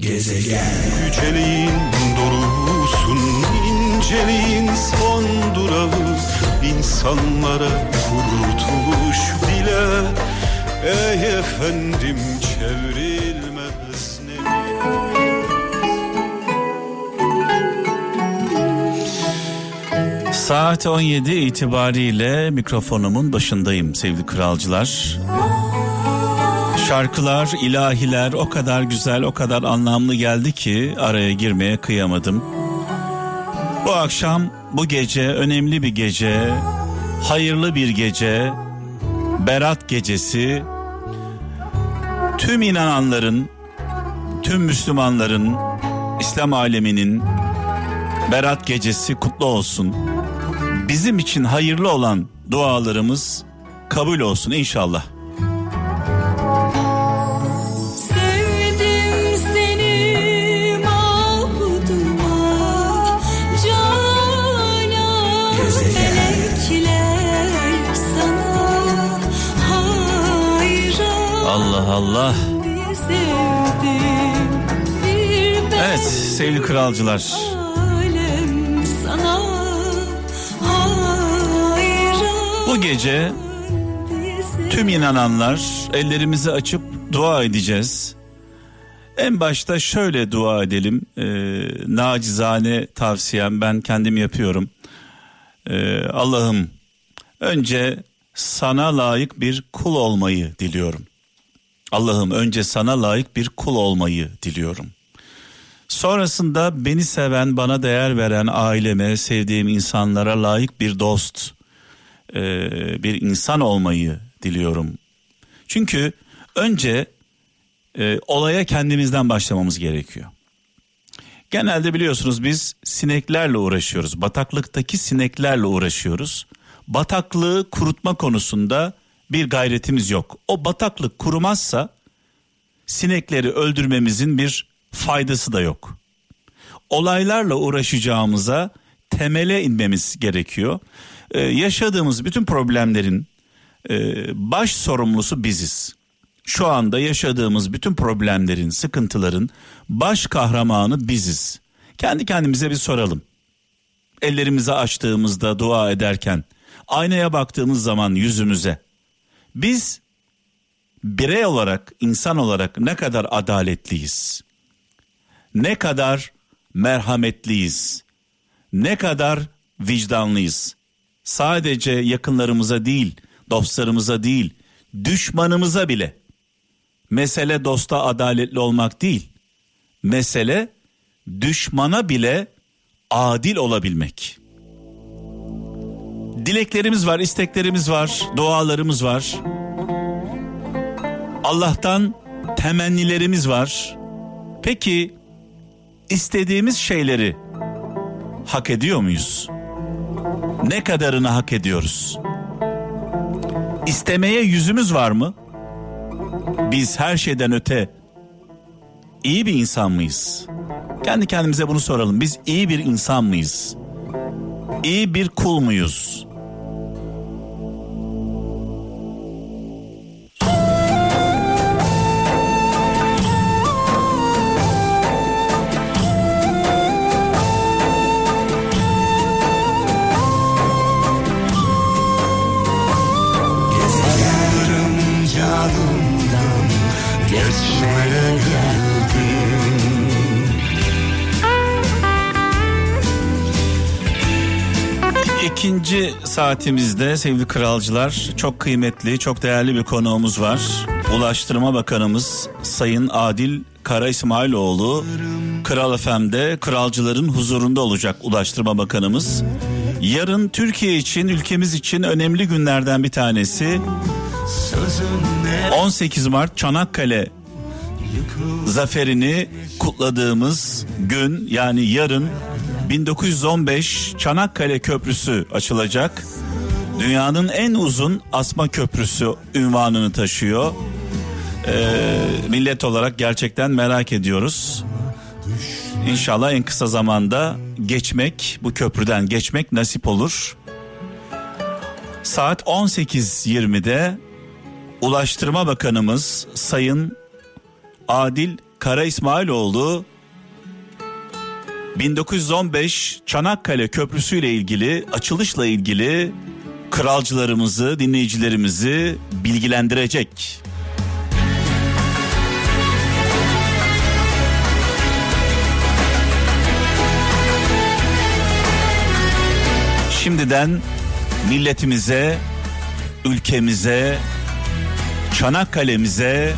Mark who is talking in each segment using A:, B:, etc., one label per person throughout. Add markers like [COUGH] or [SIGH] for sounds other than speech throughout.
A: Gezegen. Yüceliğin doğrusun inceliğin son durağı. İnsanlara kurtuluş dile. Ey efendim çevrilmez
B: Saat 17 itibariyle mikrofonumun başındayım sevgili kralcılar. Şarkılar, ilahiler o kadar güzel, o kadar anlamlı geldi ki araya girmeye kıyamadım. Bu akşam, bu gece önemli bir gece, hayırlı bir gece, Berat gecesi. Tüm inananların, tüm Müslümanların, İslam aleminin Berat gecesi kutlu olsun. Bizim için hayırlı olan dualarımız kabul olsun inşallah. Allah Allah. Evet sevgili kralcılar. Bu gece tüm inananlar ellerimizi açıp dua edeceğiz. En başta şöyle dua edelim. Ee, nacizane tavsiyem ben kendim yapıyorum. Ee, Allah'ım önce sana layık bir kul olmayı diliyorum. Allah'ım önce sana layık bir kul olmayı diliyorum. Sonrasında beni seven, bana değer veren aileme, sevdiğim insanlara layık bir dost, e, bir insan olmayı diliyorum. Çünkü önce e, olaya kendimizden başlamamız gerekiyor. Genelde biliyorsunuz biz sineklerle uğraşıyoruz. Bataklıktaki sineklerle uğraşıyoruz. Bataklığı kurutma konusunda bir gayretimiz yok. O bataklık kurumazsa sinekleri öldürmemizin bir faydası da yok. Olaylarla uğraşacağımıza temele inmemiz gerekiyor. Ee, yaşadığımız bütün problemlerin e, baş sorumlusu biziz. Şu anda yaşadığımız bütün problemlerin, sıkıntıların baş kahramanı biziz. Kendi kendimize bir soralım. Ellerimizi açtığımızda dua ederken aynaya baktığımız zaman yüzümüze biz birey olarak, insan olarak ne kadar adaletliyiz? Ne kadar merhametliyiz? Ne kadar vicdanlıyız? Sadece yakınlarımıza değil, dostlarımıza değil, düşmanımıza bile. Mesele dosta adaletli olmak değil. Mesele düşmana bile adil olabilmek. Dileklerimiz var, isteklerimiz var, dualarımız var. Allah'tan temennilerimiz var. Peki istediğimiz şeyleri hak ediyor muyuz? Ne kadarını hak ediyoruz? İstemeye yüzümüz var mı? Biz her şeyden öte iyi bir insan mıyız? Kendi kendimize bunu soralım. Biz iyi bir insan mıyız? İyi bir kul muyuz? Saatimizde sevgili kralcılar çok kıymetli, çok değerli bir konuğumuz var. Ulaştırma Bakanımız Sayın Adil Kara İsmailoğlu Kral FM'de kralcıların huzurunda olacak Ulaştırma Bakanımız. Yarın Türkiye için, ülkemiz için önemli günlerden bir tanesi. 18 Mart Çanakkale zaferini kutladığımız gün yani yarın 1915 Çanakkale Köprüsü açılacak. Dünyanın en uzun asma köprüsü ünvanını taşıyor. Ee, millet olarak gerçekten merak ediyoruz. İnşallah en kısa zamanda geçmek, bu köprüden geçmek nasip olur. Saat 18.20'de Ulaştırma Bakanımız Sayın Adil Kara İsmailoğlu 1915 Çanakkale Köprüsü ile ilgili açılışla ilgili kralcılarımızı, dinleyicilerimizi bilgilendirecek. Şimdiden milletimize, ülkemize, Çanakkale'mize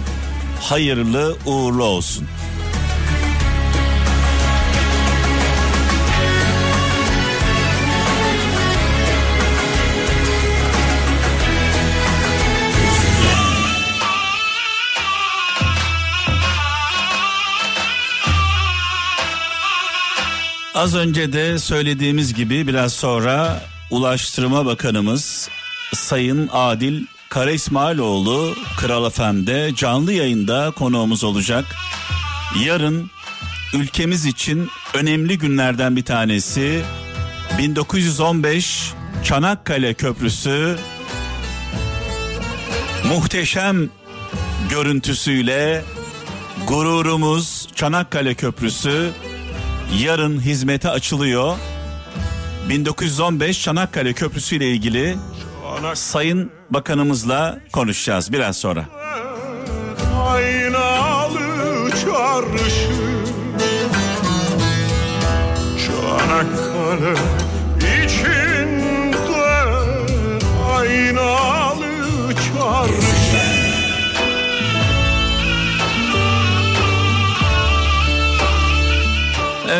B: hayırlı uğurlu olsun. Az önce de söylediğimiz gibi biraz sonra Ulaştırma Bakanımız Sayın Adil Kara İsmailoğlu Kral FM'de canlı yayında konuğumuz olacak. Yarın ülkemiz için önemli günlerden bir tanesi 1915 Çanakkale Köprüsü muhteşem görüntüsüyle gururumuz Çanakkale Köprüsü yarın hizmete açılıyor. 1915 Çanakkale Köprüsü ile ilgili Sayın Bakanımızla konuşacağız biraz sonra. Aynalı çarşı Çanakkale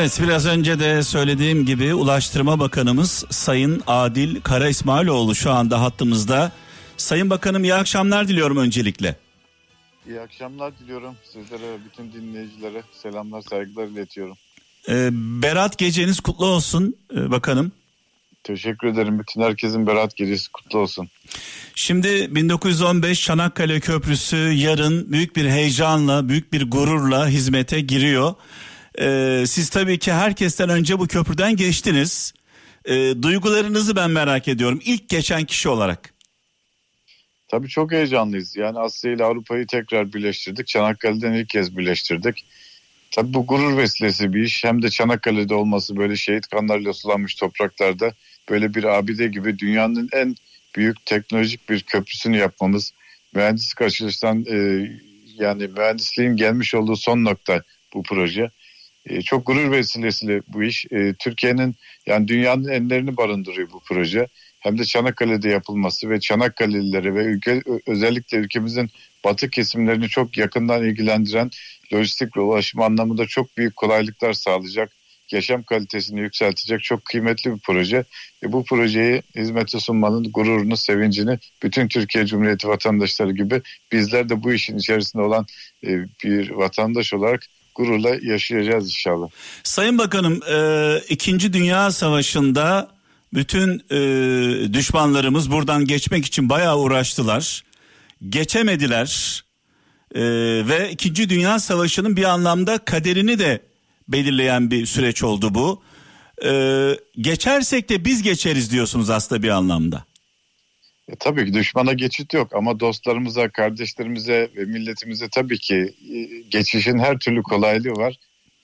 B: Evet biraz önce de söylediğim gibi Ulaştırma Bakanımız Sayın Adil Kara İsmailoğlu şu anda hattımızda. Sayın Bakanım iyi akşamlar diliyorum öncelikle.
C: İyi akşamlar diliyorum sizlere ve bütün dinleyicilere selamlar saygılar iletiyorum.
B: Ee, Berat geceniz kutlu olsun e, bakanım.
C: Teşekkür ederim. Bütün herkesin Berat gecesi kutlu olsun.
B: Şimdi 1915 Çanakkale Köprüsü yarın büyük bir heyecanla, büyük bir gururla hizmete giriyor. Ee, siz tabii ki herkesten önce bu köprüden geçtiniz. Ee, duygularınızı ben merak ediyorum. İlk geçen kişi olarak.
C: Tabii çok heyecanlıyız. Yani Asya ile Avrupa'yı tekrar birleştirdik. Çanakkale'den ilk kez birleştirdik. Tabii bu gurur vesilesi bir iş. Hem de Çanakkale'de olması böyle şehit kanlarıyla sulanmış topraklarda böyle bir abide gibi dünyanın en büyük teknolojik bir köprüsünü yapmamız. Mühendislik açılıştan e, yani mühendisliğin gelmiş olduğu son nokta bu proje. E, çok gurur vesilesiyle bu iş. E, Türkiye'nin yani dünyanın enlerini barındırıyor bu proje. Hem de Çanakkale'de yapılması ve Çanakkale'lileri ve ülke, özellikle ülkemizin batı kesimlerini çok yakından ilgilendiren lojistik ulaşım anlamında çok büyük kolaylıklar sağlayacak, yaşam kalitesini yükseltecek çok kıymetli bir proje. E bu projeyi hizmete sunmanın gururunu, sevincini bütün Türkiye Cumhuriyeti vatandaşları gibi bizler de bu işin içerisinde olan e, bir vatandaş olarak gururla yaşayacağız inşallah.
B: Sayın Bakanım, e, İkinci Dünya Savaşı'nda bütün e, düşmanlarımız buradan geçmek için bayağı uğraştılar. Geçemediler e, ve İkinci Dünya Savaşı'nın bir anlamda kaderini de belirleyen bir süreç oldu bu. E, geçersek de biz geçeriz diyorsunuz aslında bir anlamda.
C: E, tabii ki düşmana geçit yok ama dostlarımıza, kardeşlerimize ve milletimize tabii ki e, geçişin her türlü kolaylığı var.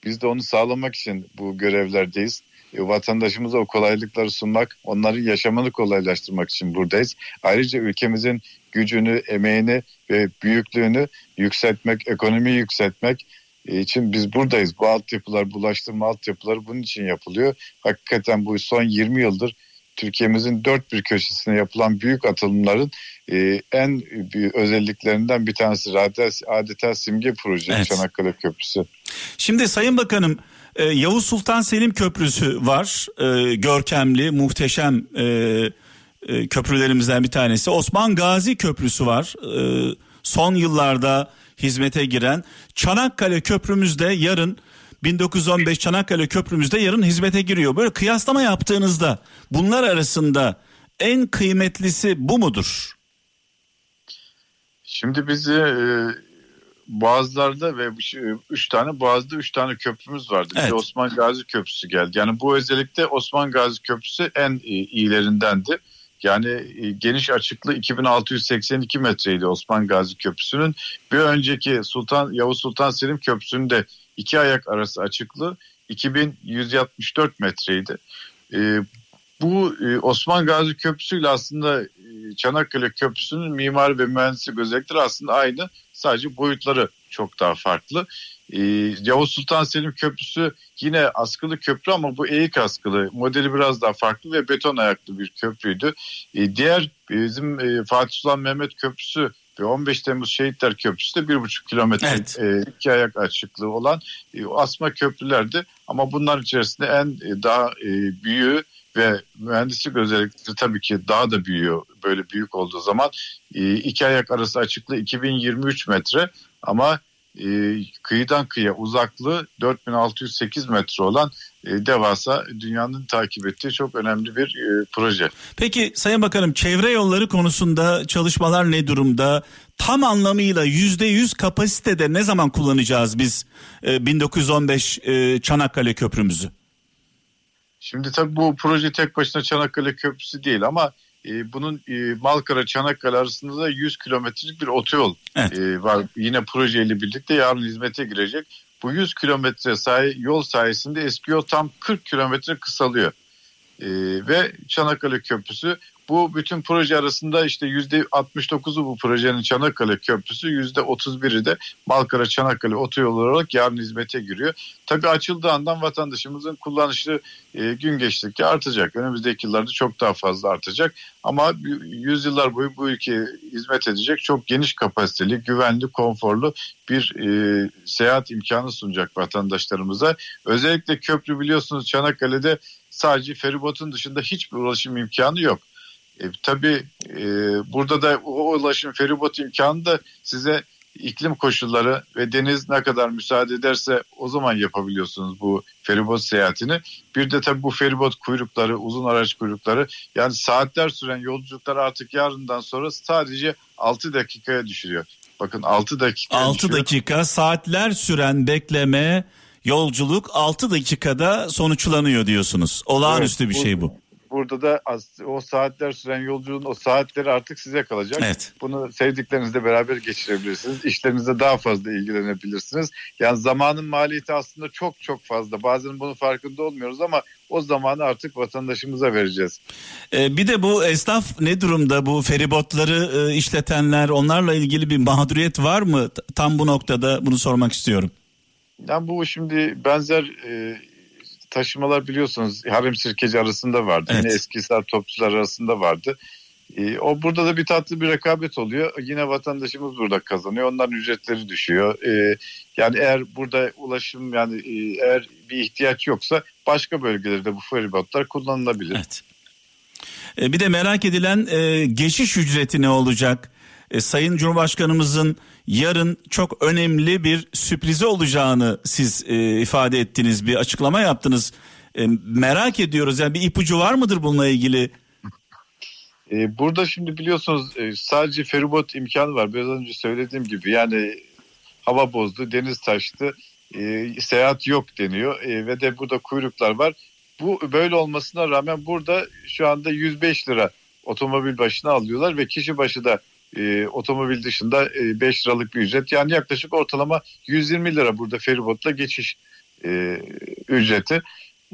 C: Biz de onu sağlamak için bu görevlerdeyiz. E, vatandaşımıza o kolaylıkları sunmak, onların yaşamını kolaylaştırmak için buradayız. Ayrıca ülkemizin gücünü, emeğini ve büyüklüğünü yükseltmek, ekonomiyi yükseltmek e, için biz buradayız. Bu altyapılar, bulaştırma altyapıları bunun için yapılıyor. Hakikaten bu son 20 yıldır Türkiye'mizin dört bir köşesine yapılan büyük atılımların e, en büyük özelliklerinden bir tanesi adeta, adeta simge proje evet. Çanakkale Köprüsü.
B: Şimdi Sayın Bakanım e, Yavuz Sultan Selim Köprüsü var. E, görkemli, muhteşem e, e, köprülerimizden bir tanesi. Osman Gazi Köprüsü var. E, son yıllarda hizmete giren. Çanakkale Köprümüzde yarın 1915 Çanakkale Köprümüzde yarın hizmete giriyor. Böyle kıyaslama yaptığınızda bunlar arasında en kıymetlisi bu mudur?
C: Şimdi bizi e, Boğazlar'da ve üç tane Boğaz'da üç tane köprümüz vardı. Evet. Bir Osman Gazi Köprüsü geldi. Yani bu özellikle Osman Gazi Köprüsü en iyilerindendi. Yani e, geniş açıklığı 2682 metreydi Osman Gazi Köprüsü'nün. Bir önceki Sultan Yavuz Sultan Selim Köprüsü'nün de iki ayak arası açıklığı 2164 metreydi. E, bu e, Osman Gazi Köprüsü ile aslında Çanakkale Köprüsü'nün mimari ve mühendislik özellikleri aslında aynı. Sadece boyutları çok daha farklı. Ee, Yavuz Sultan Selim Köprüsü yine askılı köprü ama bu eğik askılı. Modeli biraz daha farklı ve beton ayaklı bir köprüydü. Ee, diğer bizim e, Fatih Sultan Mehmet Köprüsü ve 15 Temmuz Şehitler Köprüsü de 1,5 kilometre evet. e, iki ayak açıklığı olan e, asma köprülerdi. Ama bunların içerisinde en e, daha e, büyüğü ve mühendislik özellikleri tabii ki daha da büyüyor böyle büyük olduğu zaman. E, iki ayak arası açıklığı 2023 metre ama e, kıyıdan kıyıya uzaklığı 4608 metre olan e, devasa dünyanın takip ettiği çok önemli bir e, proje.
B: Peki Sayın Bakanım çevre yolları konusunda çalışmalar ne durumda? Tam anlamıyla yüzde yüz kapasitede ne zaman kullanacağız biz e, 1915 e, Çanakkale Köprümüzü?
C: Şimdi tabii bu proje tek başına Çanakkale Köprüsü değil ama e, bunun e, Malkara Çanakkale arasında da 100 kilometrelik bir otoyol evet. e, var. Yine projeyle birlikte yarın hizmete girecek. Bu 100 kilometre say yol sayesinde eski yol tam 40 kilometre kısalıyor. E, ve Çanakkale Köprüsü bu bütün proje arasında işte yüzde 69'u bu projenin Çanakkale Köprüsü yüzde 31'i de Malkara Çanakkale otoyolu olarak yarın hizmete giriyor. Tabii açıldığı andan vatandaşımızın kullanışı e, gün geçtikçe artacak. Önümüzdeki yıllarda çok daha fazla artacak. Ama yüzyıllar boyu bu ülkeye hizmet edecek çok geniş kapasiteli, güvenli, konforlu bir e, seyahat imkanı sunacak vatandaşlarımıza. Özellikle köprü biliyorsunuz Çanakkale'de sadece feribotun dışında hiçbir ulaşım imkanı yok. E, tabii e, burada da o ulaşım feribot imkanı da size iklim koşulları ve deniz ne kadar müsaade ederse o zaman yapabiliyorsunuz bu feribot seyahatini. Bir de tabii bu feribot kuyrukları, uzun araç kuyrukları yani saatler süren yolculuklar artık yarından sonra sadece 6 dakikaya düşürüyor. Bakın 6 dakika.
B: 6 düşüyor. dakika saatler süren bekleme yolculuk 6 dakikada sonuçlanıyor diyorsunuz. Olağanüstü evet, bir şey bu
C: burada da o saatler süren yolculuğun o saatleri artık size kalacak. Evet. Bunu sevdiklerinizle beraber geçirebilirsiniz. İşlerinizde daha fazla ilgilenebilirsiniz. Yani zamanın maliyeti aslında çok çok fazla. Bazen bunun farkında olmuyoruz ama o zamanı artık vatandaşımıza vereceğiz.
B: Ee, bir de bu esnaf ne durumda bu feribotları e, işletenler onlarla ilgili bir mağduriyet var mı? Tam bu noktada bunu sormak istiyorum.
C: Yani bu şimdi benzer e, taşımalar biliyorsunuz harem sirkeci arasında vardı. Evet. Yine Eskişehir topçular arasında vardı. E, o burada da bir tatlı bir rekabet oluyor. Yine vatandaşımız burada kazanıyor. Onların ücretleri düşüyor. E, yani eğer burada ulaşım yani e, eğer bir ihtiyaç yoksa başka bölgelerde bu feribotlar kullanılabilir. Evet.
B: E, bir de merak edilen e, geçiş ücreti ne olacak? E, Sayın Cumhurbaşkanımızın yarın çok önemli bir sürprizi olacağını siz e, ifade ettiniz, bir açıklama yaptınız. E, merak ediyoruz yani bir ipucu var mıdır bununla ilgili?
C: E, burada şimdi biliyorsunuz e, sadece feribot imkanı var. Biraz önce söylediğim gibi yani hava bozdu, deniz taştı, e, seyahat yok deniyor e, ve de burada kuyruklar var. Bu böyle olmasına rağmen burada şu anda 105 lira otomobil başına alıyorlar ve kişi başı da e, otomobil dışında e, 5 liralık bir ücret. Yani yaklaşık ortalama 120 lira burada feribotla geçiş e, ücreti.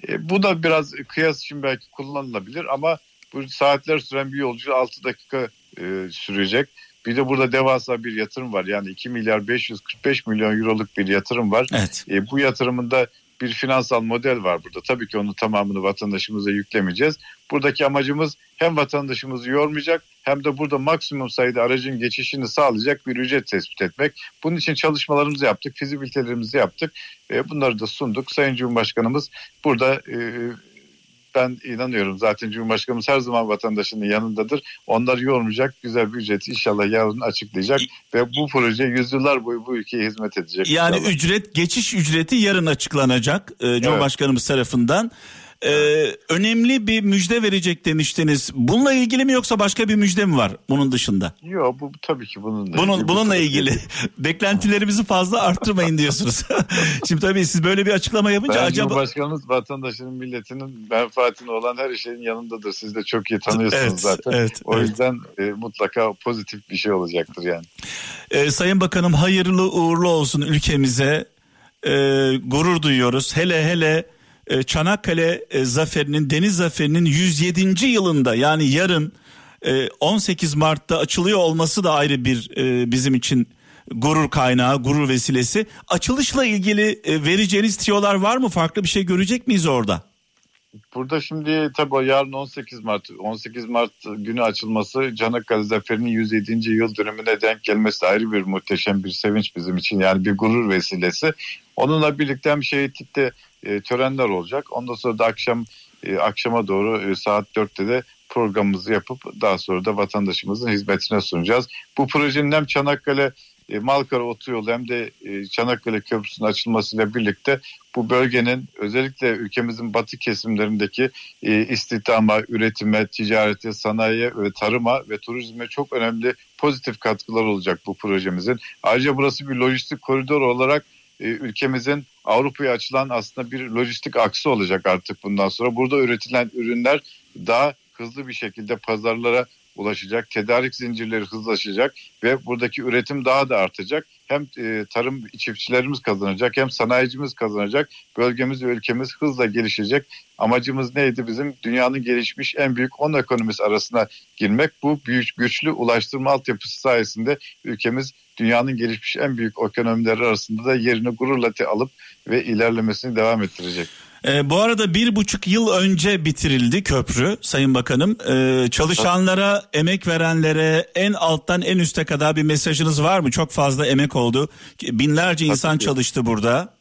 C: E, bu da biraz kıyas için belki kullanılabilir ama bu saatler süren bir yolcu 6 dakika e, sürecek. Bir de burada devasa bir yatırım var. Yani 2 milyar 545 milyon euroluk bir yatırım var. Evet. E, bu yatırımında bir finansal model var burada. Tabii ki onun tamamını vatandaşımıza yüklemeyeceğiz. Buradaki amacımız hem vatandaşımızı yormayacak hem de burada maksimum sayıda aracın geçişini sağlayacak bir ücret tespit etmek. Bunun için çalışmalarımızı yaptık, fizibilitelerimizi yaptık bunları da sunduk. Sayın Cumhurbaşkanımız burada e, ben inanıyorum zaten Cumhurbaşkanımız her zaman vatandaşının yanındadır. Onlar yormayacak güzel bir ücreti inşallah yarın açıklayacak ve bu proje yüzyıllar boyu bu ülkeye hizmet edecek.
B: Yani inşallah. ücret geçiş ücreti yarın açıklanacak e, Cumhurbaşkanımız evet. tarafından. E, önemli bir müjde verecek demiştiniz. Bununla ilgili mi yoksa başka bir müjde mi var bunun dışında?
C: Yok bu tabii ki bununla
B: Bunun,
C: ilgili.
B: bununla ilgili [LAUGHS] beklentilerimizi fazla arttırmayın diyorsunuz. [LAUGHS] Şimdi tabii siz böyle bir açıklama yapınca
C: Ben
B: acaba
C: Cumhurbaşkanımız vatandaşının milletinin menfaatine olan her şeyin yanındadır. Siz de çok iyi tanıyorsunuz
B: Evet,
C: zaten.
B: evet,
C: o
B: evet.
C: yüzden e, mutlaka pozitif bir şey olacaktır yani.
B: Ee, Sayın Bakanım hayırlı uğurlu olsun ülkemize. Ee, gurur duyuyoruz. Hele hele e, Çanakkale e, zaferinin, deniz zaferinin 107. yılında yani yarın e, 18 Mart'ta açılıyor olması da ayrı bir e, bizim için gurur kaynağı, gurur vesilesi. Açılışla ilgili e, vereceğiniz tiyolar var mı? Farklı bir şey görecek miyiz orada?
C: Burada şimdi tabii yarın 18 Mart 18 Mart günü açılması Çanakkale Zaferi'nin 107. yıl dönümüne denk gelmesi ayrı bir muhteşem bir sevinç bizim için. Yani bir gurur vesilesi. Onunla birlikte hem şehitlikte e, törenler olacak. Ondan sonra da akşam e, akşama doğru e, saat 4'te de programımızı yapıp daha sonra da vatandaşımızın hizmetine sunacağız. Bu projenin hem Çanakkale e, Malkara Otoyolu hem de Çanakkale Köprüsü'nün açılmasıyla birlikte bu bölgenin özellikle ülkemizin batı kesimlerindeki e, istihdama, üretime, ticarete, sanayiye ve tarıma ve turizme çok önemli pozitif katkılar olacak bu projemizin. Ayrıca burası bir lojistik koridor olarak e, ülkemizin Avrupa'ya açılan aslında bir lojistik aksı olacak artık bundan sonra. Burada üretilen ürünler daha hızlı bir şekilde pazarlara ulaşacak, tedarik zincirleri hızlaşacak ve buradaki üretim daha da artacak. Hem e, tarım çiftçilerimiz kazanacak hem sanayicimiz kazanacak. Bölgemiz ve ülkemiz hızla gelişecek. Amacımız neydi bizim? Dünyanın gelişmiş en büyük 10 ekonomisi arasına girmek. Bu büyük güçlü ulaştırma altyapısı sayesinde ülkemiz dünyanın gelişmiş en büyük ekonomileri arasında da yerini gururla alıp ve ilerlemesini devam ettirecek.
B: Ee, bu arada bir buçuk yıl önce bitirildi köprü Sayın Bakanım. Ee, çalışanlara, emek verenlere en alttan en üste kadar bir mesajınız var mı? Çok fazla emek oldu. Binlerce insan
C: ki.
B: çalıştı burada.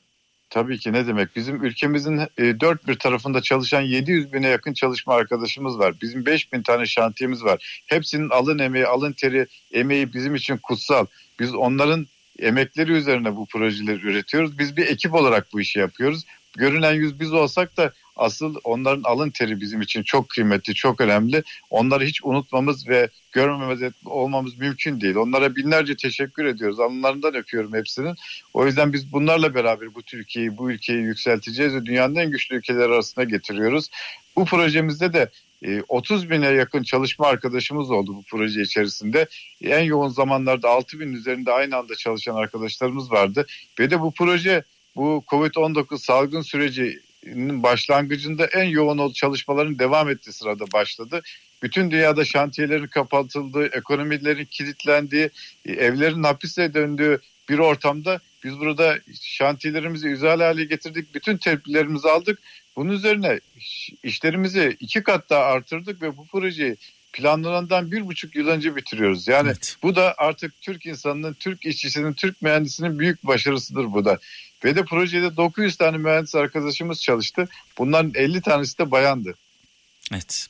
C: Tabii ki ne demek? Bizim ülkemizin e, dört bir tarafında çalışan 700 bine yakın çalışma arkadaşımız var. Bizim 5 bin tane şantiyemiz var. Hepsinin alın emeği, alın teri, emeği bizim için kutsal. Biz onların emekleri üzerine bu projeleri üretiyoruz. Biz bir ekip olarak bu işi yapıyoruz. Görünen yüz biz olsak da asıl onların alın teri bizim için çok kıymetli, çok önemli. Onları hiç unutmamız ve görmemez olmamız mümkün değil. Onlara binlerce teşekkür ediyoruz. Alınlarından öpüyorum hepsinin. O yüzden biz bunlarla beraber bu Türkiye'yi, bu ülkeyi yükselteceğiz ve dünyanın en güçlü ülkeler arasına getiriyoruz. Bu projemizde de e, 30 bine yakın çalışma arkadaşımız oldu bu proje içerisinde. En yoğun zamanlarda 6 bin üzerinde aynı anda çalışan arkadaşlarımız vardı. Ve de bu proje bu Covid-19 salgın sürecinin başlangıcında en yoğun çalışmaların devam ettiği sırada başladı. Bütün dünyada şantiyelerin kapatıldığı, ekonomilerin kilitlendiği, e, evlerin hapise döndüğü bir ortamda biz burada şantiyelerimizi güzel hale getirdik. Bütün tedbirlerimizi aldık. Bunun üzerine iş- işlerimizi iki kat daha artırdık ve bu projeyi planlanandan bir buçuk yıl önce bitiriyoruz. Yani
B: Evet.
C: bu da artık Türk insanının, Türk işçisinin, Türk mühendisinin büyük başarısıdır bu da. Ve de projede 900 tane mühendis arkadaşımız çalıştı. Bunların 50 tanesi de bayandı.
B: Evet.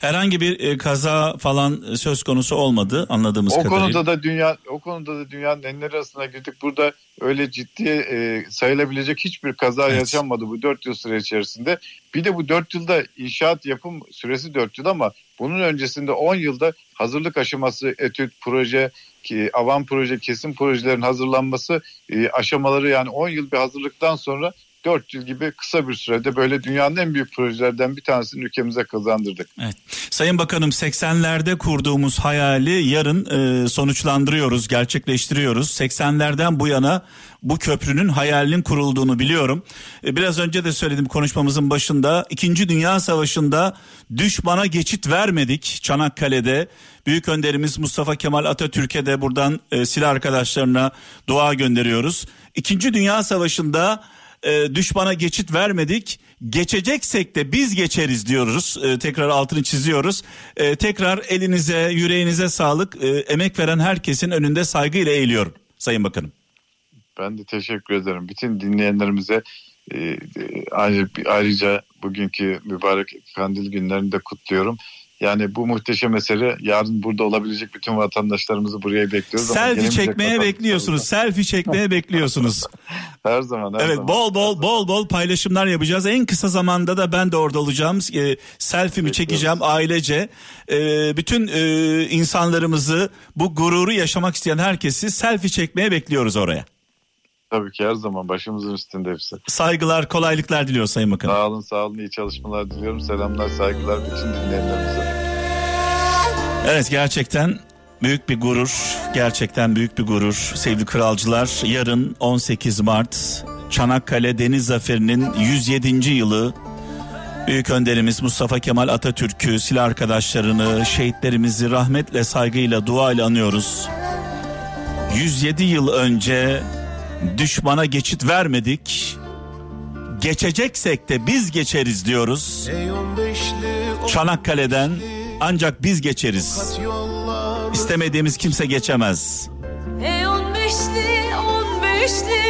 B: Herhangi bir e, kaza falan e, söz konusu olmadı anladığımız
C: O
B: kadarıyla.
C: konuda da dünya o konuda da dünyanın enleri arasına girdik. Burada öyle ciddi e, sayılabilecek hiçbir kaza
B: Evet.
C: yaşanmadı bu 4 yıl süre içerisinde. Bir de bu 4 yılda inşaat yapım süresi 4 yıl ama bunun öncesinde 10 yılda hazırlık aşaması, etüt, proje, ki, avan proje, kesim projelerin hazırlanması e, aşamaları yani 10 yıl bir hazırlıktan sonra 4 yıl gibi kısa bir sürede böyle dünyanın en büyük projelerden bir tanesini ülkemize kazandırdık.
B: Evet. Sayın Bakanım 80'lerde kurduğumuz hayali yarın e, sonuçlandırıyoruz, gerçekleştiriyoruz. 80'lerden bu yana bu köprünün hayalinin kurulduğunu biliyorum. E, biraz önce de söyledim konuşmamızın başında. İkinci Dünya Savaşı'nda düşmana geçit vermedik Çanakkale'de. Büyük önderimiz Mustafa Kemal Atatürk'e de buradan e, silah arkadaşlarına dua gönderiyoruz. İkinci Dünya Savaşı'nda e, düşmana geçit vermedik. Geçeceksek de biz geçeriz diyoruz. E, tekrar altını çiziyoruz. E, tekrar elinize, yüreğinize sağlık. E, emek veren herkesin önünde saygıyla eğiliyorum Sayın Bakanım.
C: Ben de teşekkür ederim. Bütün dinleyenlerimize e, e, ayrı- ayrıca bugünkü mübarek kandil günlerini de kutluyorum. Yani bu muhteşem eseri yarın burada olabilecek bütün vatandaşlarımızı buraya bekliyoruz.
B: Selfie çekmeye bekliyorsunuz. Selfie çekmeye bekliyorsunuz.
C: her zaman. Her
B: evet
C: zaman.
B: bol bol bol bol paylaşımlar yapacağız. En kısa zamanda da ben de orada olacağım. E, selfie'mi çekeceğim ailece. E, bütün e, insanlarımızı bu gururu yaşamak isteyen herkesi selfie çekmeye bekliyoruz oraya.
C: Tabii ki her zaman başımızın üstünde hepsi.
B: Saygılar, kolaylıklar diliyor Sayın Bakanım.
C: Sağ olun, sağ olun. İyi çalışmalar diliyorum. Selamlar, saygılar bütün dinleyenlerimize.
B: Evet gerçekten büyük bir gurur. Gerçekten büyük bir gurur. Sevgili kralcılar yarın 18 Mart Çanakkale Deniz Zaferi'nin 107. yılı Büyük önderimiz Mustafa Kemal Atatürk'ü, silah arkadaşlarını, şehitlerimizi rahmetle, saygıyla, dua ile anıyoruz. 107 yıl önce düşmana geçit vermedik. Geçeceksek de biz geçeriz diyoruz. Çanakkale'den ancak biz geçeriz. İstemediğimiz kimse geçemez.
D: Ey on beşli on beşli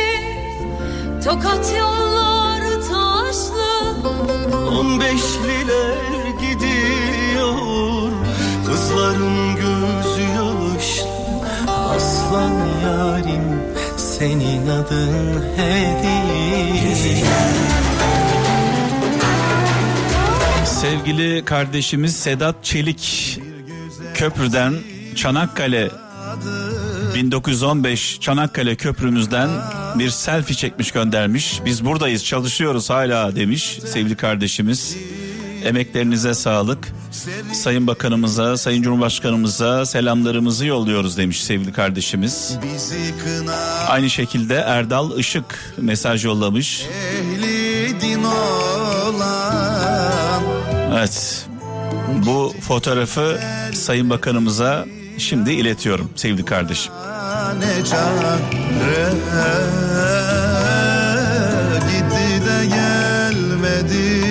D: Tokat yolları taşlı
E: On beşliler senin adın hediye
B: Sevgili kardeşimiz Sedat Çelik köprüden Çanakkale 1915 Çanakkale köprümüzden bir selfie çekmiş göndermiş. Biz buradayız çalışıyoruz hala demiş sevgili kardeşimiz. Emeklerinize sağlık. Sayın Bakanımıza, Sayın Cumhurbaşkanımıza selamlarımızı yolluyoruz demiş sevgili kardeşimiz. Aynı şekilde Erdal Işık mesaj yollamış. Evet. Bu fotoğrafı Sayın Bakanımıza şimdi iletiyorum sevgili kardeşim.
E: Gitti de gelmedi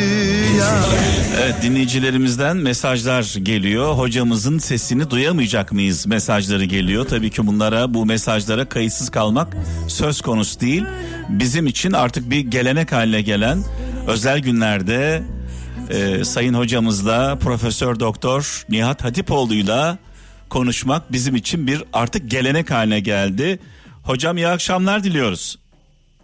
E: ya
B: Evet dinleyicilerimizden mesajlar geliyor. Hocamızın sesini duyamayacak mıyız mesajları geliyor. Tabii ki bunlara bu mesajlara kayıtsız kalmak söz konusu değil. Bizim için artık bir gelenek haline gelen özel günlerde e, Sayın hocamızla Profesör Doktor Nihat Hatipoğlu'yla konuşmak bizim için bir artık gelenek haline geldi. Hocam iyi akşamlar diliyoruz.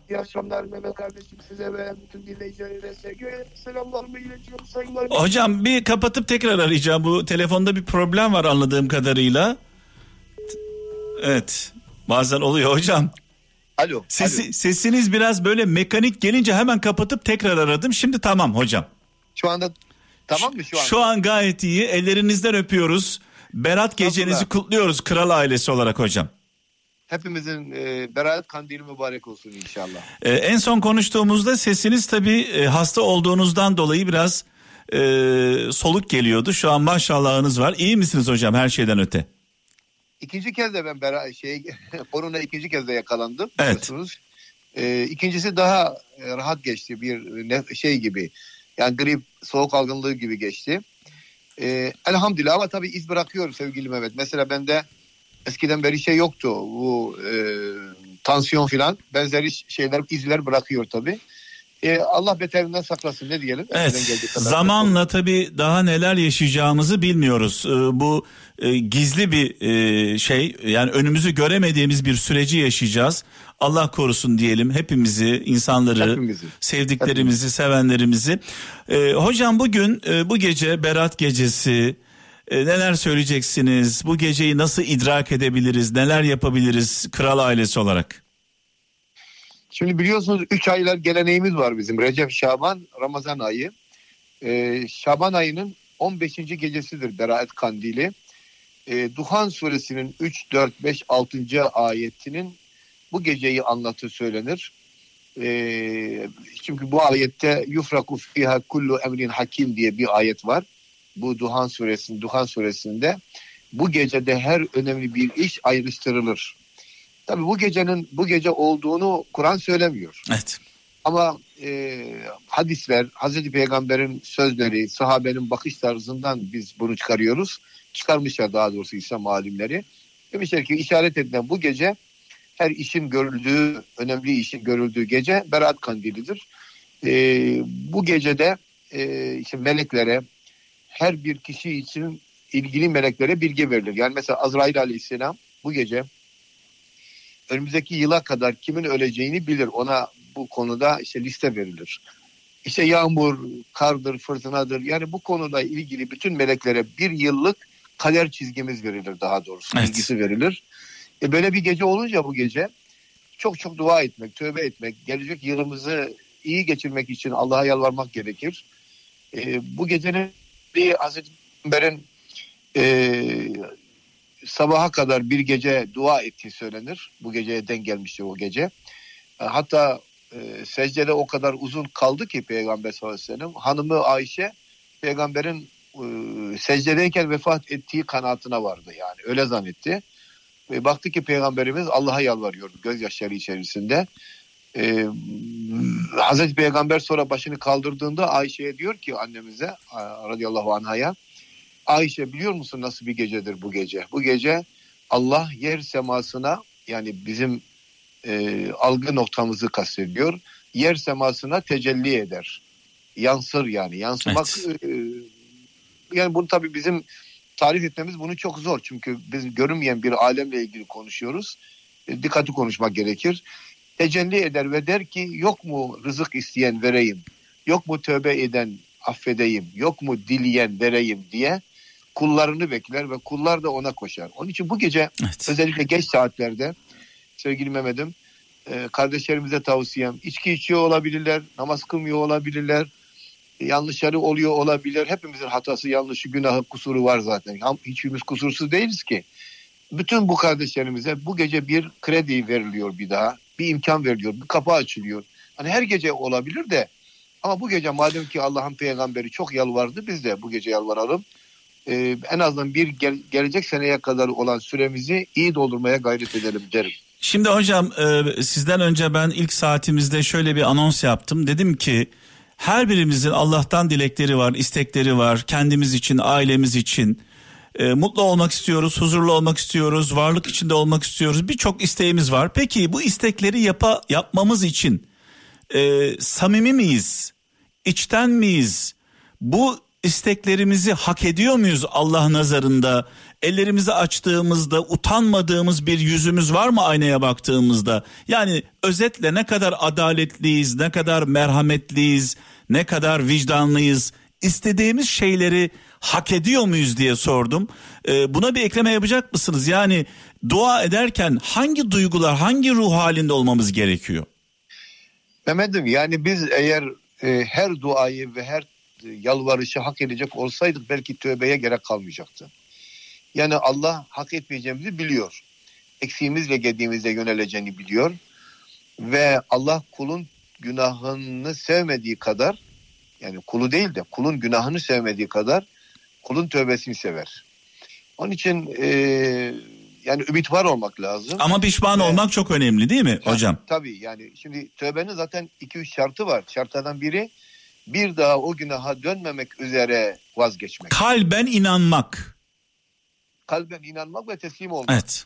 F: İyi akşamlar Mehmet kardeşim size ve bütün dinleyicilerine sevgi ve selamlarımı iletiyorum saygılarımı.
B: Hocam bir kapatıp tekrar arayacağım. Bu telefonda bir problem var anladığım kadarıyla. Evet. Bazen oluyor hocam.
F: Alo.
B: Sesi,
F: alo.
B: sesiniz biraz böyle mekanik gelince hemen kapatıp tekrar aradım. Şimdi tamam hocam.
F: Şu anda tamam mı şu an?
B: Şu an gayet iyi. Ellerinizden öpüyoruz. Berat gecenizi kutluyoruz kral ailesi olarak hocam.
F: Hepimizin e, beraat kandili mübarek olsun inşallah.
B: Ee, en son konuştuğumuzda sesiniz tabii e, hasta olduğunuzdan dolayı biraz e, soluk geliyordu. Şu an maşallahınız var. İyi misiniz hocam her şeyden öte?
F: İkinci kez de ben bera şey [LAUGHS] korona ikinci kez de yakalandım.
B: Evet.
F: biliyorsunuz. E, ikincisi daha e, rahat geçti bir ne, şey gibi. Yani grip, soğuk algınlığı gibi geçti. E, elhamdülillah ama tabii iz bırakıyor sevgili Mehmet. Mesela bende eskiden beri şey yoktu. Bu e, tansiyon filan benzeri şeyler izler bırakıyor tabii. E, Allah beterinden saklasın ne diyelim.
B: Evet zamanla tabii daha neler yaşayacağımızı bilmiyoruz. Ee, bu e, gizli bir e, şey yani önümüzü göremediğimiz bir süreci yaşayacağız. Allah korusun diyelim hepimizi, insanları,
F: Hepimizi.
B: sevdiklerimizi, sevenlerimizi. Ee, hocam bugün e, bu gece Berat gecesi e, neler söyleyeceksiniz? Bu geceyi nasıl idrak edebiliriz? Neler yapabiliriz kral ailesi olarak?
F: Şimdi biliyorsunuz 3 aylar geleneğimiz var bizim. Recep, Şaban, Ramazan ayı. Ee, Şaban ayının 15. gecesidir Beraat Kandili. Ee, Duhan suresinin 3, 4, 5, 6. ayetinin bu geceyi anlatı söylenir. Ee, çünkü bu ayette yufraku fiha kullu emrin hakim diye bir ayet var. Bu Duhan suresinin Duhan suresinde bu gecede her önemli bir iş ayrıştırılır. Tabii bu gecenin bu gece olduğunu Kur'an söylemiyor.
B: Evet.
F: Ama e, hadisler, Hazreti Peygamber'in sözleri, sahabenin bakış tarzından biz bunu çıkarıyoruz. Çıkarmışlar daha doğrusu İslam alimleri. Demişler ki işaret edilen bu gece her işin görüldüğü, önemli işin görüldüğü gece Berat Kandilidir. E, bu gecede e, işte meleklere her bir kişi için ilgili meleklere bilgi verilir. Yani mesela Azrail aleyhisselam bu gece önümüzdeki yıla kadar kimin öleceğini bilir. Ona bu konuda işte liste verilir. İşte yağmur, kardır, fırtınadır. Yani bu konuda ilgili bütün meleklere bir yıllık kader çizgimiz verilir daha doğrusu.
B: Evet.
F: Bilgisi verilir. E böyle bir gece olunca bu gece çok çok dua etmek, tövbe etmek, gelecek yılımızı iyi geçirmek için Allah'a yalvarmak gerekir. E, bu gecenin bir Hazreti Peygamber'in e, sabaha kadar bir gece dua ettiği söylenir. Bu geceye denk gelmişti o gece. E, hatta e, secdede o kadar uzun kaldı ki Peygamber sallallahu aleyhi ve sellem. Hanımı Ayşe peygamberin e, secdedeyken vefat ettiği kanaatine vardı yani öyle zannetti. Ve baktı ki peygamberimiz Allah'a yalvarıyordu gözyaşları içerisinde. E, Hazreti Peygamber sonra başını kaldırdığında Ayşe'ye diyor ki annemize radıyallahu anhaya Ayşe biliyor musun nasıl bir gecedir bu gece? Bu gece Allah yer semasına yani bizim e, algı noktamızı kastediyor. Yer semasına tecelli eder. Yansır yani. Yansımak e, yani bunu tabii bizim tarif etmemiz bunu çok zor. Çünkü biz görünmeyen bir alemle ilgili konuşuyoruz. E, dikkatli konuşmak gerekir. Tecelli eder ve der ki yok mu rızık isteyen vereyim? Yok mu tövbe eden affedeyim? Yok mu dileyen vereyim diye kullarını bekler ve kullar da ona koşar. Onun için bu gece
B: Evet.
F: özellikle geç saatlerde sevgili Mehmet'im e, kardeşlerimize tavsiyem içki içiyor olabilirler, namaz kılmıyor olabilirler, yanlışları oluyor olabilir. Hepimizin hatası, yanlışı, günahı, kusuru var zaten. Hiçbirimiz kusursuz değiliz ki. Bütün bu kardeşlerimize bu gece bir kredi veriliyor bir daha. Bir imkan veriliyor, bir kapı açılıyor. Hani her gece olabilir de ama bu gece madem ki Allah'ın peygamberi çok yalvardı biz de bu gece yalvaralım. Ee, en azından bir gel- gelecek seneye kadar olan süremizi iyi doldurmaya gayret edelim derim.
B: Şimdi hocam e, sizden önce ben ilk saatimizde şöyle bir anons yaptım. Dedim ki her birimizin Allah'tan dilekleri var, istekleri var. Kendimiz için, ailemiz için. E, mutlu olmak istiyoruz, huzurlu olmak istiyoruz, varlık içinde olmak istiyoruz. Birçok isteğimiz var. Peki bu istekleri yapa, yapmamız için e, samimi miyiz? İçten miyiz? Bu isteklerimizi hak ediyor muyuz Allah nazarında? Ellerimizi açtığımızda utanmadığımız bir yüzümüz var mı aynaya baktığımızda? Yani özetle ne kadar adaletliyiz, ne kadar merhametliyiz, ne kadar vicdanlıyız? İstediğimiz şeyleri hak ediyor muyuz diye sordum. Ee, buna bir ekleme yapacak mısınız? Yani dua ederken hangi duygular, hangi ruh halinde olmamız gerekiyor?
F: Mehmet'im yani biz eğer e, her duayı ve her yalvarışı hak edecek olsaydık belki tövbeye gerek kalmayacaktı. Yani Allah hak etmeyeceğimizi biliyor. Eksiğimiz ve gediğimizde yöneleceğini biliyor. Ve Allah kulun günahını sevmediği kadar yani kulu değil de kulun günahını sevmediği kadar kulun tövbesini sever. Onun için e, yani ümit var olmak lazım.
B: Ama pişman
F: Evet.
B: olmak çok önemli değil mi hocam?
F: Tabii yani şimdi tövbenin zaten 2-3 şartı var. Şartlardan biri bir daha o günaha dönmemek üzere vazgeçmek.
B: Kalben inanmak.
F: Kalben inanmak ve teslim olmak.
B: Evet.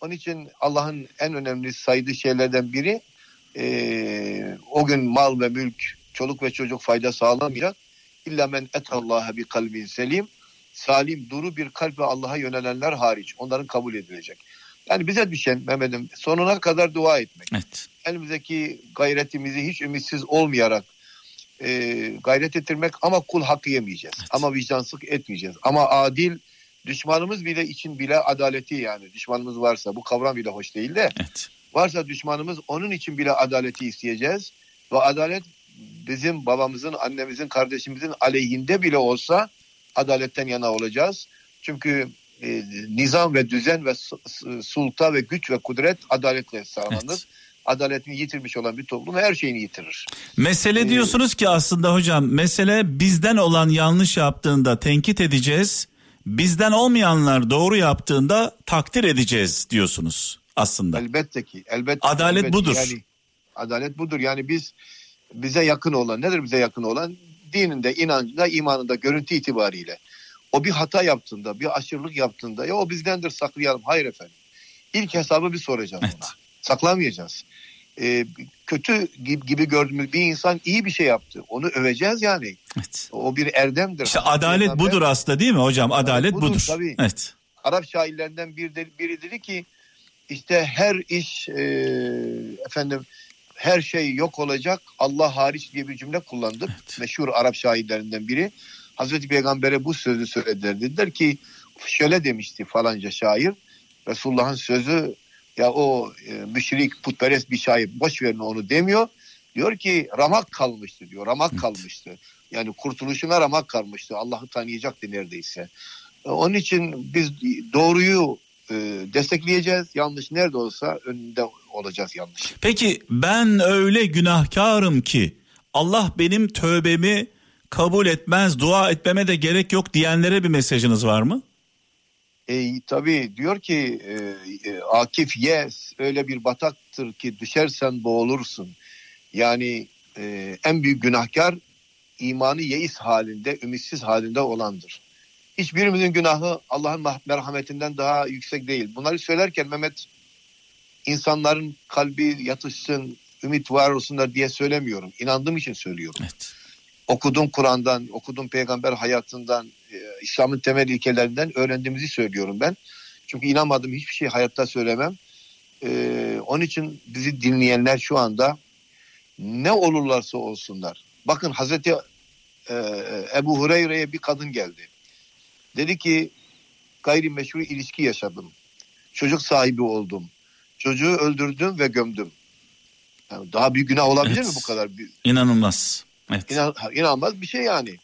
F: Onun için Allah'ın en önemli saydığı şeylerden biri eee, o gün mal ve mülk, çoluk ve çocuk fayda sağlamayacak. İlla men etallaha bir kalbin selim. Salim, duru bir kalp ve Allah'a yönelenler hariç. Onların kabul edilecek. Yani bize düşen Mehmet'im sonuna kadar dua etmek.
B: Evet.
F: elimizdeki gayretimizi hiç ümitsiz olmayarak e, gayret ettirmek ama kul hakkı yemeyeceğiz.
B: Evet.
F: Ama vicdansızlık etmeyeceğiz. Ama adil düşmanımız bile için bile adaleti yani düşmanımız varsa bu kavram bile hoş değil de
B: Evet.
F: varsa düşmanımız onun için bile adaleti isteyeceğiz. Ve adalet bizim babamızın, annemizin, kardeşimizin aleyhinde bile olsa adaletten yana olacağız. Çünkü e, nizam ve düzen ve su- su- sulta ve güç ve kudret adaletle sağlanır.
B: Evet.
F: Adaletini yitirmiş olan bir toplum her şeyini yitirir.
B: Mesele
F: Ee,
B: diyorsunuz ki aslında hocam mesele bizden olan yanlış yaptığında tenkit edeceğiz. Bizden olmayanlar doğru yaptığında takdir edeceğiz diyorsunuz aslında.
F: Elbette ki. Elbette,
B: Adalet
F: elbette.
B: budur.
F: Yani, adalet budur. Yani biz bize yakın olan nedir bize yakın olan? Dininde, inancında, imanında, görüntü itibariyle. O bir hata yaptığında, bir aşırılık yaptığında ya o bizdendir saklayalım. Hayır efendim. İlk hesabı bir soracağız
B: Evet.
F: ona. Saklamayacağız. Ee, kötü gibi, gördüğümüz bir insan iyi bir şey yaptı. Onu öveceğiz yani.
B: Evet.
F: O bir erdemdir.
B: İşte adalet
F: Peygamber-
B: budur aslında değil mi hocam? Adalet
F: budur,
B: budur.
F: tabii.
B: Evet.
F: Arap şairlerinden bir de, biri dedi ki işte her iş e, efendim her şey yok olacak Allah hariç diye bir cümle kullandık.
B: Evet.
F: Meşhur Arap şairlerinden biri. Hazreti Peygamber'e bu sözü söylediler. Dediler ki şöyle demişti falanca şair. Resulullah'ın sözü ya o e, müşrik putperest bir şair boş verin onu demiyor. Diyor ki ramak kalmıştı diyor. Ramak kalmıştı. Yani kurtuluşuna ramak kalmıştı. Allah'ı tanıyacaktı neredeyse. E, Onun için biz doğruyu e, destekleyeceğiz. Yanlış nerede olsa önünde olacağız yanlış.
B: Peki ben öyle günahkarım ki Allah benim tövbemi kabul etmez, dua etmeme de gerek yok diyenlere bir mesajınız var mı?
F: E, tabii diyor ki e, e, Akif yes öyle bir bataktır ki düşersen boğulursun. Yani e, en büyük günahkar imanı yeis halinde, ümitsiz halinde olandır. Hiçbirimizin günahı Allah'ın merhametinden daha yüksek değil. Bunları söylerken Mehmet insanların kalbi yatışsın, ümit var olsunlar diye söylemiyorum. İnandığım için söylüyorum.
B: Evet.
F: Okudum Kur'an'dan, okudum peygamber hayatından, e, İslam'ın temel ilkelerinden öğrendiğimizi söylüyorum ben. Çünkü inanmadığım hiçbir şey hayatta söylemem. E, onun için bizi dinleyenler şu anda ne olurlarsa olsunlar. Bakın Hazreti e, Ebu Hureyre'ye bir kadın geldi. Dedi ki gayrimeşru ilişki yaşadım. Çocuk sahibi oldum. Çocuğu öldürdüm ve gömdüm. Yani daha büyük günah olabilir
B: Evet.
F: mi bu kadar?
B: İnanılmaz. Evet.
F: İnan, inanılmaz bir şey yani.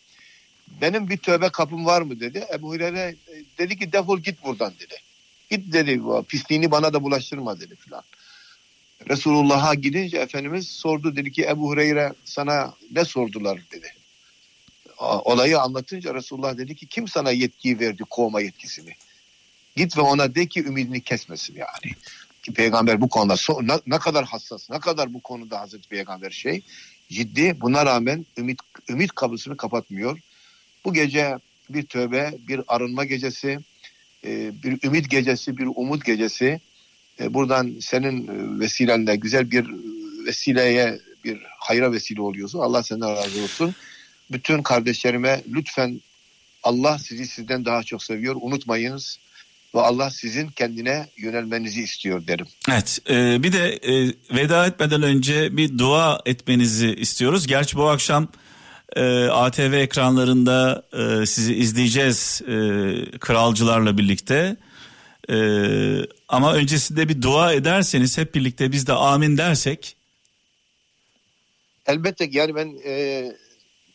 F: Benim bir tövbe kapım var mı dedi. Ebu Hureyre e, dedi ki defol git buradan dedi. Git dedi pisliğini bana da bulaştırma dedi filan. Resulullah'a gidince Efendimiz sordu dedi ki Ebu Hureyre sana ne sordular dedi. Olayı anlatınca Resulullah dedi ki kim sana yetkiyi verdi kovma yetkisini. Git ve ona de ki ümidini kesmesin yani. Ki peygamber bu konuda so- ne, ne kadar hassas, ne kadar bu konuda Hazreti Peygamber şey ciddi. Buna rağmen ümit ümit kapısını kapatmıyor. Bu gece bir tövbe, bir arınma gecesi, e, bir ümit gecesi, bir umut gecesi. E, Buradan senin e, vesilenle güzel bir vesileye, bir hayra vesile oluyorsun. Allah senden razı olsun. Bütün kardeşlerime lütfen Allah sizi sizden daha çok seviyor. Unutmayınız ve Allah sizin kendine yönelmenizi istiyor derim.
B: Evet. e, bir de e, veda etmeden önce bir dua etmenizi istiyoruz. Gerçi bu akşam e, ATV ekranlarında e, sizi izleyeceğiz e, kralcılarla birlikte. E, ama öncesinde bir dua ederseniz hep birlikte biz de amin dersek.
F: Elbette yani ben e,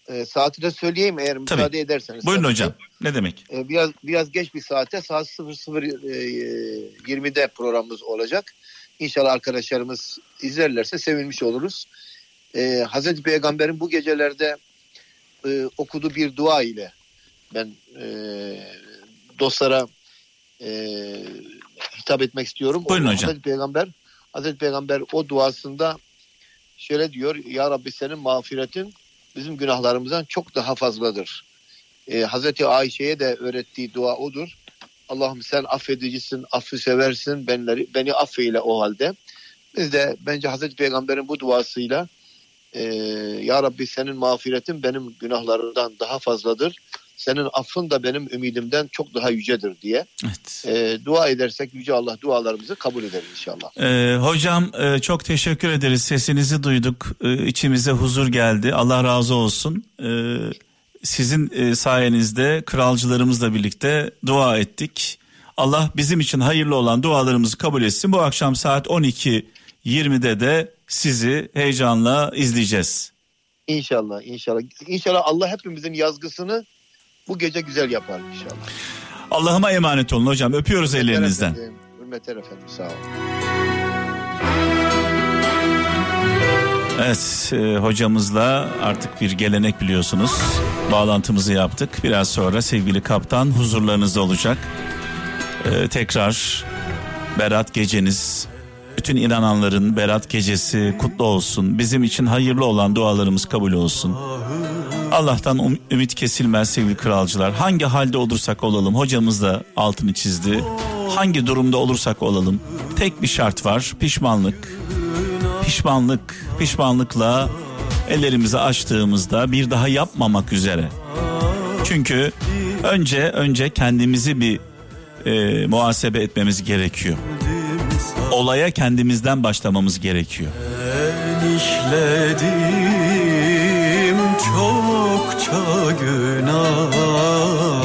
F: e, saati de söyleyeyim eğer müsaade ederseniz.
B: Buyurun
F: Tabii
B: hocam. Ne demek?
F: E, biraz biraz geç bir saate saat 00.20'de programımız olacak. İnşallah arkadaşlarımız izlerlerse sevinmiş oluruz. E, Hazreti Peygamber'in bu gecelerde e, okuduğu bir dua ile ben e, dostlara e, hitap etmek istiyorum.
B: Buyurun
F: O-
B: hocam.
F: Hazreti Peygamber Hazreti Peygamber o duasında şöyle diyor Ya Rabbi senin mağfiretin bizim günahlarımızdan çok daha fazladır. Ee, Hazreti Ayşe'ye de öğrettiği dua odur. Allah'ım sen affedicisin, affı seversin, benleri, beni affeyle o halde. Biz de bence Hazreti Peygamber'in bu duasıyla e, Ya Rabbi senin mağfiretin benim günahlarımdan daha fazladır. Senin affın da benim ümidimden çok daha yücedir diye
B: Evet.
F: e, dua edersek Yüce Allah dualarımızı kabul eder inşallah.
B: Ee, hocam e, çok teşekkür ederiz. Sesinizi duyduk. Ee, içimize huzur geldi. Allah razı olsun. Ee, sizin e, sayenizde kralcılarımızla birlikte dua ettik. Allah bizim için hayırlı olan dualarımızı kabul etsin. Bu akşam saat 12.20'de de sizi heyecanla izleyeceğiz.
F: İnşallah, inşallah. İnşallah Allah hepimizin yazgısını bu gece güzel yapar inşallah.
B: Allah'ıma emanet olun hocam. Öpüyoruz ellerinizden.
F: Efendim, Hürmetler efendim, sağ olun.
B: Evet e, hocamızla artık bir gelenek biliyorsunuz. Bağlantımızı yaptık. Biraz sonra sevgili kaptan huzurlarınızda olacak. E, tekrar Berat geceniz bütün inananların Berat gecesi kutlu olsun. Bizim için hayırlı olan dualarımız kabul olsun. Allah'tan um- ümit kesilmez sevgili kralcılar. Hangi halde olursak olalım hocamız da altını çizdi. Hangi durumda olursak olalım tek bir şart var pişmanlık. pişmanlık, pişmanlıkla ellerimizi açtığımızda bir daha yapmamak üzere. Çünkü önce önce kendimizi bir e, muhasebe etmemiz gerekiyor. Olaya kendimizden başlamamız gerekiyor.
A: Ben işledim günah.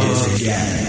A: Gezegen.